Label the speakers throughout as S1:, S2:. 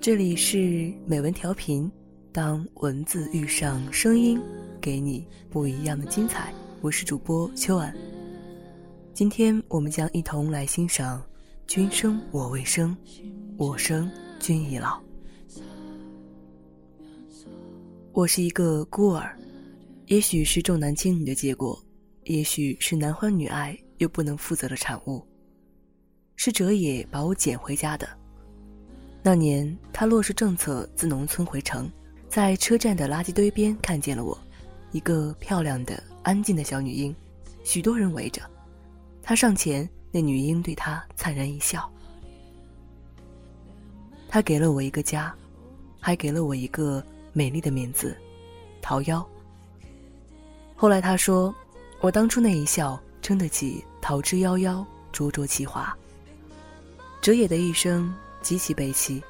S1: 这里是美文调频，当文字遇上声音，给你不一样的精彩。我是主播秋婉，今天我们将一同来欣赏《君生我未生，我生君已老》。我是一个孤儿，也许是重男轻女的结果，也许是男欢女爱又不能负责的产物。是哲野把我捡回家的。那年，他落实政策，自农村回城，在车站的垃圾堆边看见了我，一个漂亮的、安静的小女婴，许多人围着。他上前，那女婴对他灿然一笑。他给了我一个家，还给了我一个美丽的名字——桃夭。后来他说，我当初那一笑，撑得起“桃之夭夭，灼灼其华”。哲野的一生。极其悲戚，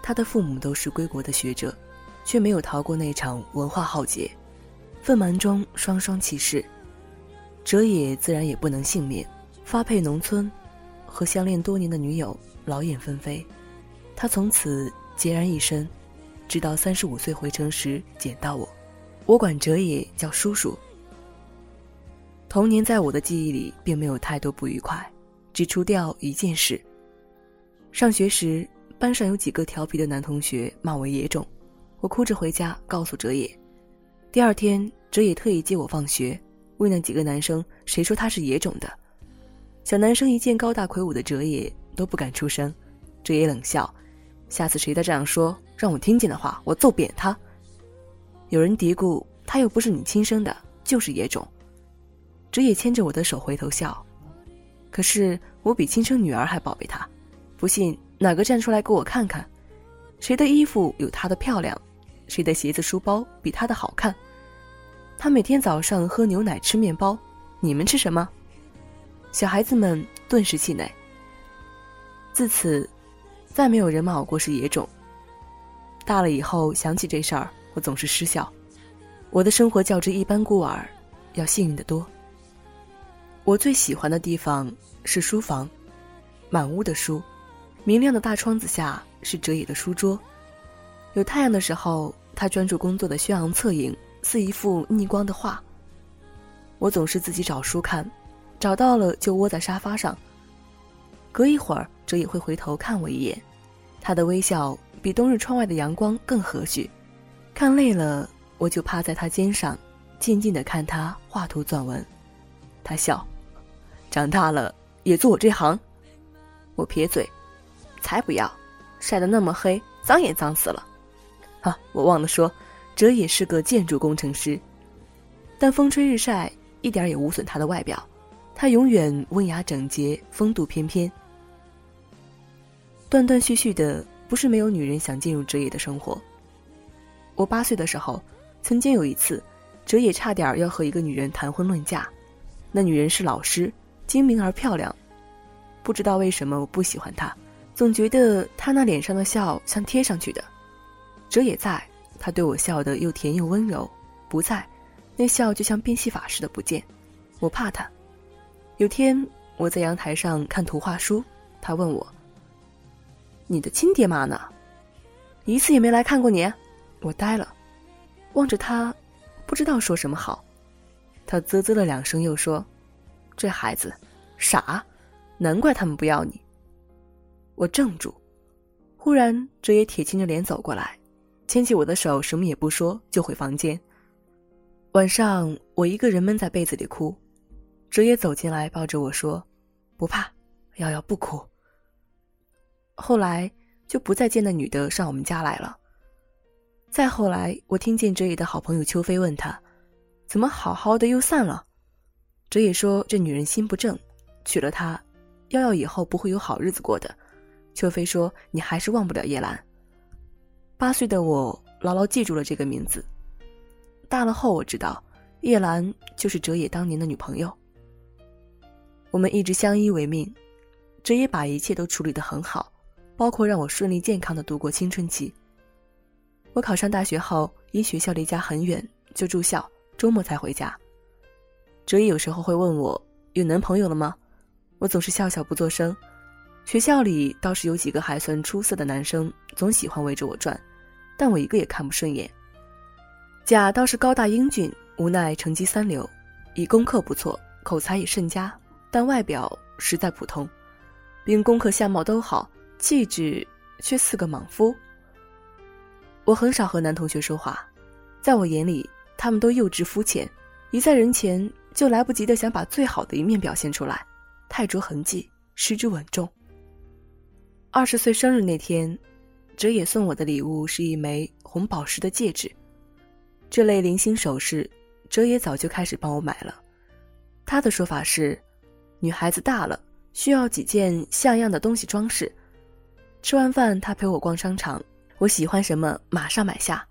S1: 他的父母都是归国的学者，却没有逃过那场文化浩劫，愤懑中双双去世，哲野自然也不能幸免，发配农村，和相恋多年的女友老眼纷飞，他从此孑然一身，直到三十五岁回城时捡到我，我管哲野叫叔叔。童年在我的记忆里并没有太多不愉快，只除掉一件事。上学时，班上有几个调皮的男同学骂我野种，我哭着回家告诉哲野。第二天，哲野特意接我放学，问那几个男生谁说他是野种的。小男生一见高大魁梧的哲野都不敢出声，哲野冷笑：“下次谁再这样说，让我听见的话，我揍扁他。”有人嘀咕：“他又不是你亲生的，就是野种。”哲野牵着我的手回头笑，可是我比亲生女儿还宝贝他。不信，哪个站出来给我看看？谁的衣服有她的漂亮？谁的鞋子、书包比她的好看？他每天早上喝牛奶、吃面包，你们吃什么？小孩子们顿时气馁。自此，再没有人骂我过是野种。大了以后想起这事儿，我总是失笑。我的生活较之一般孤儿要幸运得多。我最喜欢的地方是书房，满屋的书。明亮的大窗子下是哲野的书桌，有太阳的时候，他专注工作的轩昂侧影似一幅逆光的画。我总是自己找书看，找到了就窝在沙发上。隔一会儿，哲野会回头看我一眼，他的微笑比冬日窗外的阳光更和煦。看累了，我就趴在他肩上，静静的看他画图撰文。他笑，长大了也做我这行。我撇嘴。才不要，晒得那么黑，脏也脏死了。啊，我忘了说，哲也是个建筑工程师，但风吹日晒一点也无损他的外表，他永远温雅整洁，风度翩翩。断断续续的，不是没有女人想进入哲野的生活。我八岁的时候，曾经有一次，哲野差点要和一个女人谈婚论嫁，那女人是老师，精明而漂亮，不知道为什么我不喜欢她。总觉得他那脸上的笑像贴上去的，哲也在，他对我笑得又甜又温柔；不在，那笑就像变戏法似的不见。我怕他。有天我在阳台上看图画书，他问我：“你的亲爹妈呢？一次也没来看过你？”我呆了，望着他，不知道说什么好。他啧啧了两声，又说：“这孩子，傻，难怪他们不要你。”我怔住，忽然哲野铁青着脸走过来，牵起我的手，什么也不说就回房间。晚上我一个人闷在被子里哭，哲野走进来抱着我说：“不怕，瑶瑶不哭。”后来就不再见那女的上我们家来了。再后来，我听见哲野的好朋友秋飞问他：“怎么好好的又散了？”哲野说：“这女人心不正，娶了她，瑶瑶以后不会有好日子过的。”秋飞说：“你还是忘不了叶兰。”八岁的我牢牢记住了这个名字。大了后，我知道叶兰就是哲野当年的女朋友。我们一直相依为命，哲野把一切都处理得很好，包括让我顺利健康的度过青春期。我考上大学后，因学校离家很远，就住校，周末才回家。哲野有时候会问我有男朋友了吗？我总是笑笑不作声。学校里倒是有几个还算出色的男生，总喜欢围着我转，但我一个也看不顺眼。甲倒是高大英俊，无奈成绩三流，以功课不错，口才也甚佳，但外表实在普通，并功课相貌都好，气质却似个莽夫。我很少和男同学说话，在我眼里，他们都幼稚肤浅，一在人前就来不及的想把最好的一面表现出来，太着痕迹，失之稳重。二十岁生日那天，哲野送我的礼物是一枚红宝石的戒指。这类零星首饰，哲野早就开始帮我买了。他的说法是，女孩子大了需要几件像样的东西装饰。吃完饭，他陪我逛商场，我喜欢什么马上买下。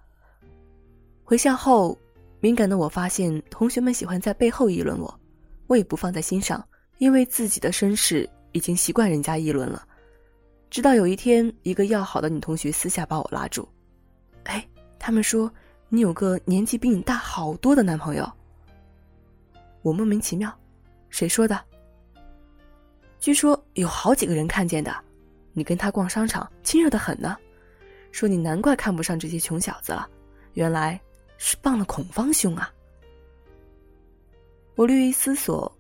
S1: 回校后，敏感的我发现同学们喜欢在背后议论我，我也不放在心上，因为自己的身世已经习惯人家议论了。直到有一天，一个要好的女同学私下把我拉住，哎，他们说你有个年纪比你大好多的男朋友。我莫名其妙，谁说的？据说有好几个人看见的，你跟他逛商场，亲热的很呢。说你难怪看不上这些穷小子了，原来是傍了孔方兄啊。我略一思索，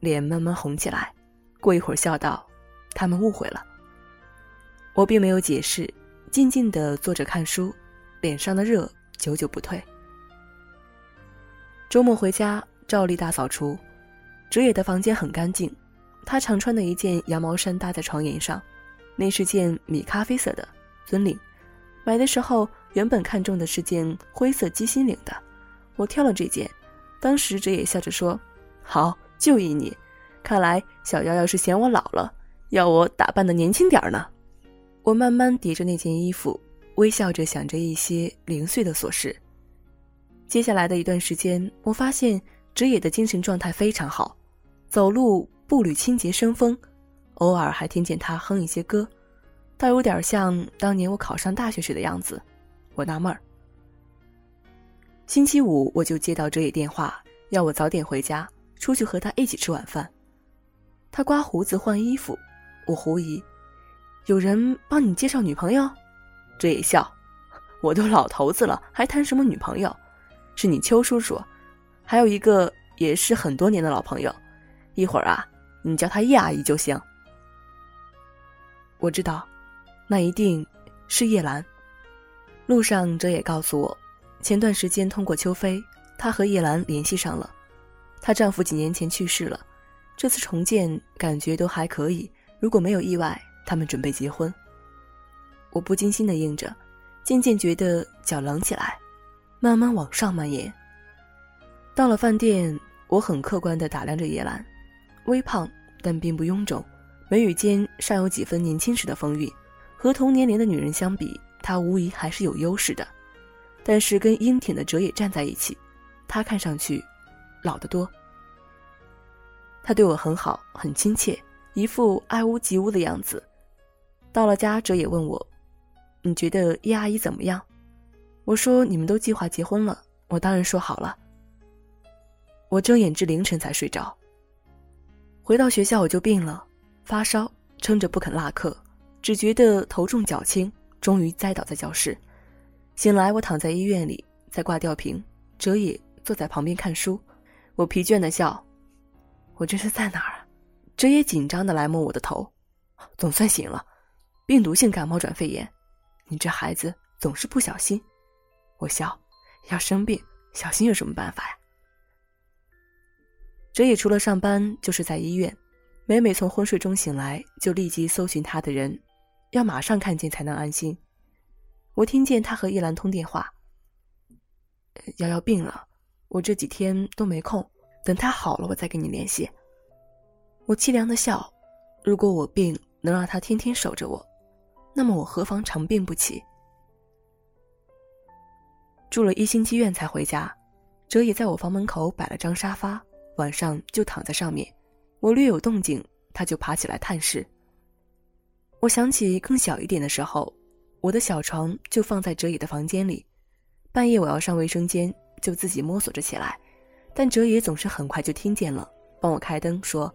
S1: 脸慢慢红起来，过一会儿笑道：“他们误会了。”我并没有解释，静静的坐着看书，脸上的热久久不退。周末回家，照例大扫除，哲野的房间很干净，他常穿的一件羊毛衫搭在床沿上，那是件米咖啡色的尊领，买的时候原本看中的是件灰色鸡心领的，我挑了这件，当时哲野笑着说：“好，就依你，看来小夭夭是嫌我老了，要我打扮的年轻点儿呢。”我慢慢叠着那件衣服，微笑着想着一些零碎的琐事。接下来的一段时间，我发现哲野的精神状态非常好，走路步履清洁生风，偶尔还听见他哼一些歌，倒有点像当年我考上大学时的样子。我纳闷儿。星期五我就接到哲野电话，要我早点回家，出去和他一起吃晚饭。他刮胡子换衣服，我狐疑。有人帮你介绍女朋友，这也笑。我都老头子了，还谈什么女朋友？是你邱叔叔，还有一个也是很多年的老朋友。一会儿啊，你叫他叶阿姨就行。我知道，那一定是叶兰。路上，哲也告诉我，前段时间通过邱飞，她和叶兰联系上了。她丈夫几年前去世了，这次重建感觉都还可以。如果没有意外。他们准备结婚，我不经心的应着，渐渐觉得脚冷起来，慢慢往上蔓延。到了饭店，我很客观的打量着叶兰，微胖但并不臃肿，眉宇间尚有几分年轻时的风韵。和同年龄的女人相比，她无疑还是有优势的。但是跟英挺的哲野站在一起，她看上去老得多。他对我很好，很亲切，一副爱屋及乌的样子。到了家，哲也问我：“你觉得叶阿姨怎么样？”我说：“你们都计划结婚了，我当然说好了。”我睁眼至凌晨才睡着。回到学校我就病了，发烧，撑着不肯落课，只觉得头重脚轻，终于栽倒在教室。醒来，我躺在医院里，在挂吊瓶，哲也坐在旁边看书。我疲倦的笑：“我这是在哪儿？”哲也紧张的来摸我的头，总算醒了。病毒性感冒转肺炎，你这孩子总是不小心。我笑，要生病小心有什么办法呀？哲野除了上班就是在医院，每每从昏睡中醒来，就立即搜寻他的人，要马上看见才能安心。我听见他和叶兰通电话。瑶瑶病了，我这几天都没空，等他好了我再跟你联系。我凄凉的笑，如果我病能让他天天守着我。那么我何妨长病不起？住了一星期院才回家，哲也在我房门口摆了张沙发，晚上就躺在上面。我略有动静，他就爬起来探视。我想起更小一点的时候，我的小床就放在哲野的房间里，半夜我要上卫生间，就自己摸索着起来，但哲野总是很快就听见了，帮我开灯，说：“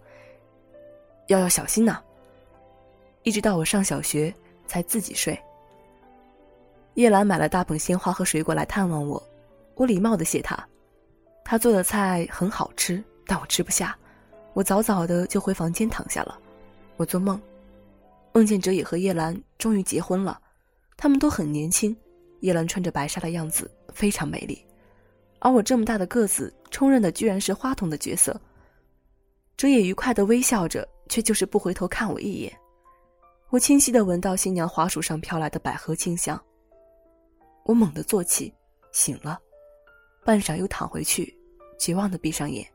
S1: 要要小心呐。”一直到我上小学才自己睡。叶兰买了大捧鲜花和水果来探望我，我礼貌的谢她。她做的菜很好吃，但我吃不下，我早早的就回房间躺下了。我做梦，梦见哲野和叶兰终于结婚了，他们都很年轻。叶兰穿着白纱的样子非常美丽，而我这么大的个子，充任的居然是花童的角色。哲野愉快的微笑着，却就是不回头看我一眼。我清晰的闻到新娘花束上飘来的百合清香。我猛地坐起，醒了，半晌又躺回去，绝望的闭上眼。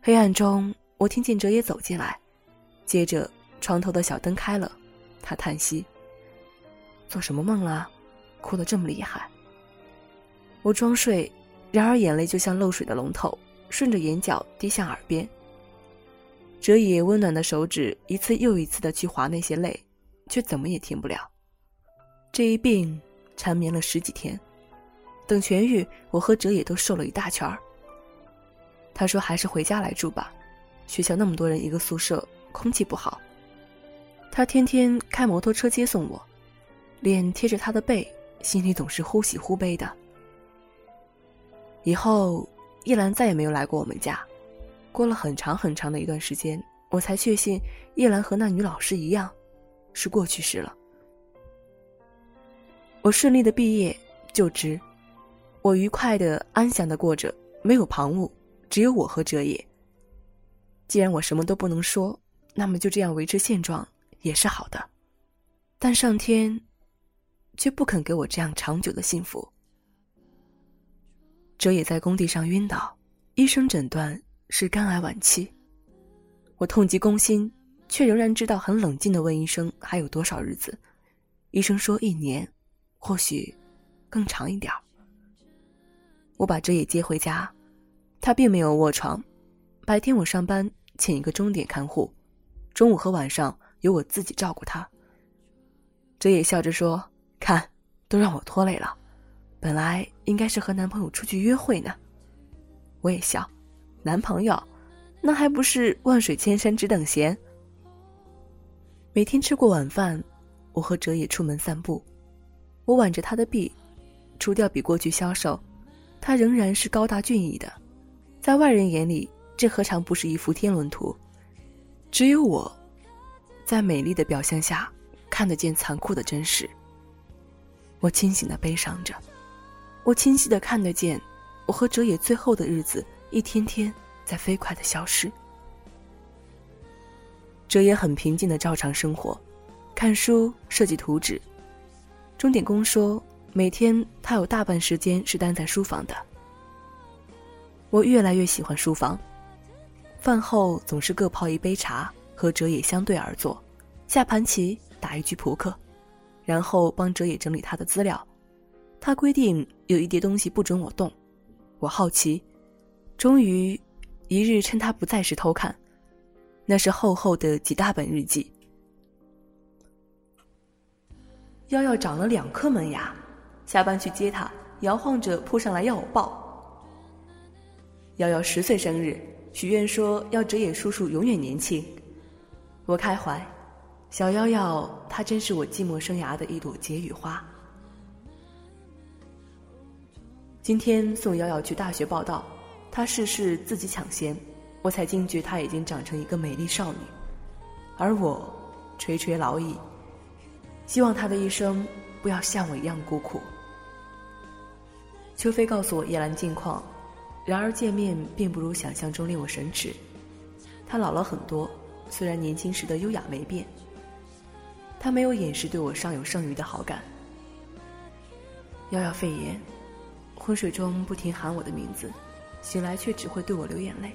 S1: 黑暗中，我听见哲野走进来，接着床头的小灯开了，他叹息：“做什么梦啊？哭得这么厉害。”我装睡，然而眼泪就像漏水的龙头，顺着眼角滴向耳边。哲野温暖的手指一次又一次的去划那些泪，却怎么也停不了。这一病。缠绵了十几天，等痊愈，我和哲野都瘦了一大圈儿。他说：“还是回家来住吧，学校那么多人一个宿舍，空气不好。”他天天开摩托车接送我，脸贴着他的背，心里总是忽喜忽悲的。以后，叶兰再也没有来过我们家。过了很长很长的一段时间，我才确信叶兰和那女老师一样，是过去式了。我顺利的毕业就职，我愉快的安详的过着，没有旁骛，只有我和哲野。既然我什么都不能说，那么就这样维持现状也是好的。但上天，却不肯给我这样长久的幸福。哲野在工地上晕倒，医生诊断是肝癌晚期。我痛极攻心，却仍然知道很冷静的问医生还有多少日子。医生说一年。或许，更长一点我把哲野接回家，他并没有卧床。白天我上班，请一个钟点看护，中午和晚上由我自己照顾他。哲野笑着说：“看，都让我拖累了，本来应该是和男朋友出去约会呢。”我也笑，男朋友，那还不是万水千山只等闲。每天吃过晚饭，我和哲野出门散步。我挽着他的臂，除掉比过去消瘦，他仍然是高大俊逸的。在外人眼里，这何尝不是一幅天伦图？只有我，在美丽的表象下，看得见残酷的真实。我清醒的悲伤着，我清晰的看得见，我和哲野最后的日子，一天天在飞快的消失。哲野很平静的照常生活，看书，设计图纸。钟点工说，每天他有大半时间是待在书房的。我越来越喜欢书房，饭后总是各泡一杯茶，和哲野相对而坐，下盘棋，打一局扑克，然后帮哲野整理他的资料。他规定有一叠东西不准我动，我好奇，终于一日趁他不在时偷看，那是厚厚的几大本日记。幺幺长了两颗门牙，下班去接他，摇晃着扑上来要我抱。幺幺十岁生日，许愿说要哲野叔叔永远年轻。我开怀，小幺幺，他真是我寂寞生涯的一朵解语花。今天送幺幺去大学报道，他事事自己抢先，我才惊觉他已经长成一个美丽少女，而我垂垂老矣。希望他的一生不要像我一样孤苦。秋飞告诉我叶兰近况，然而见面并不如想象中令我神驰。他老了很多，虽然年轻时的优雅没变。他没有掩饰对我尚有剩余的好感。幺幺肺炎，昏睡中不停喊我的名字，醒来却只会对我流眼泪。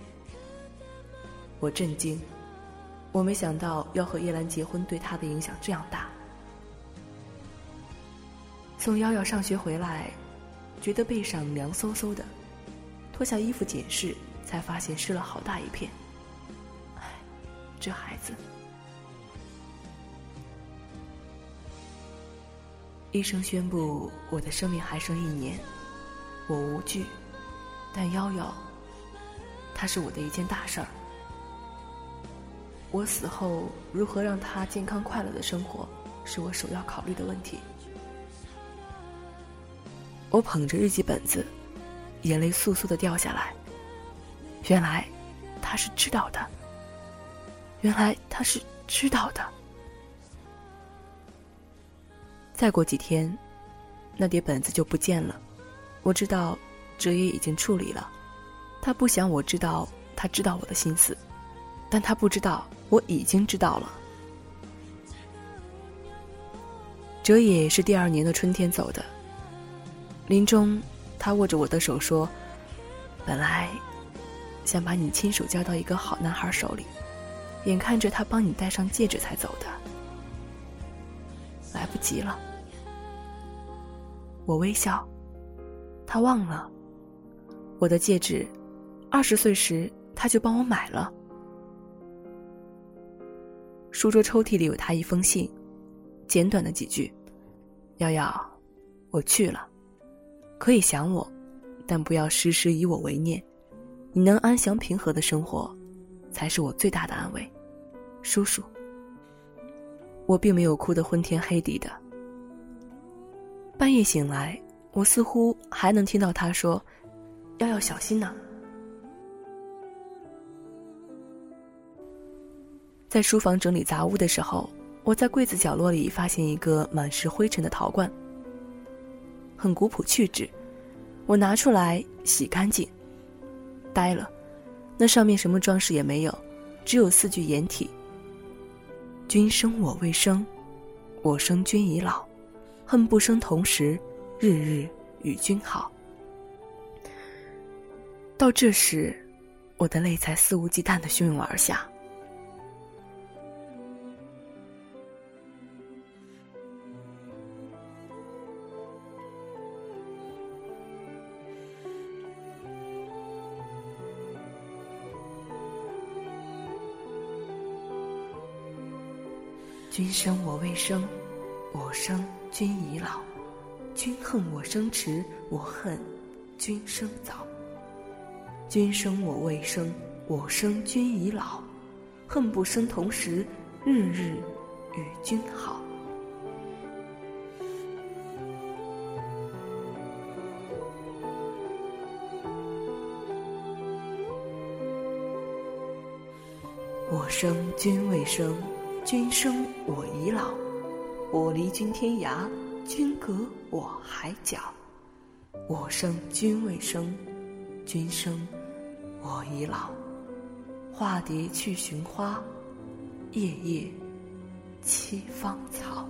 S1: 我震惊，我没想到要和叶兰结婚对她的影响这样大。送幺幺上学回来，觉得背上凉飕飕的，脱下衣服检视，才发现湿了好大一片。唉，这孩子。医生宣布我的生命还剩一年，我无惧，但幺幺，他是我的一件大事儿。我死后如何让他健康快乐的生活，是我首要考虑的问题。我捧着日记本子，眼泪簌簌的掉下来。原来，他是知道的。原来他是知道的。再过几天，那叠本子就不见了。我知道，哲也已经处理了。他不想我知道，他知道我的心思，但他不知道我已经知道了。哲野是第二年的春天走的。临终，他握着我的手说：“本来想把你亲手交到一个好男孩手里，眼看着他帮你戴上戒指才走的，来不及了。”我微笑，他忘了我的戒指，二十岁时他就帮我买了。书桌抽屉里有他一封信，简短的几句：“瑶瑶，我去了。”可以想我，但不要时时以我为念。你能安详平和的生活，才是我最大的安慰。叔叔，我并没有哭得昏天黑地的。半夜醒来，我似乎还能听到他说：“要要小心呢。”在书房整理杂物的时候，我在柜子角落里发现一个满是灰尘的陶罐。很古朴气质，我拿出来洗干净。呆了，那上面什么装饰也没有，只有四句掩体：“君生我未生，我生君已老，恨不生同时，日日与君好。”到这时，我的泪才肆无忌惮的汹涌而下。君生我未生，我生君已老。君恨我生迟，我恨君生早。君生我未生，我生君已老。恨不生同时，日日与君好。我生君未生。君生我已老，我离君天涯，君隔我海角。我生君未生，君生我已老。化蝶去寻花，夜夜栖芳草。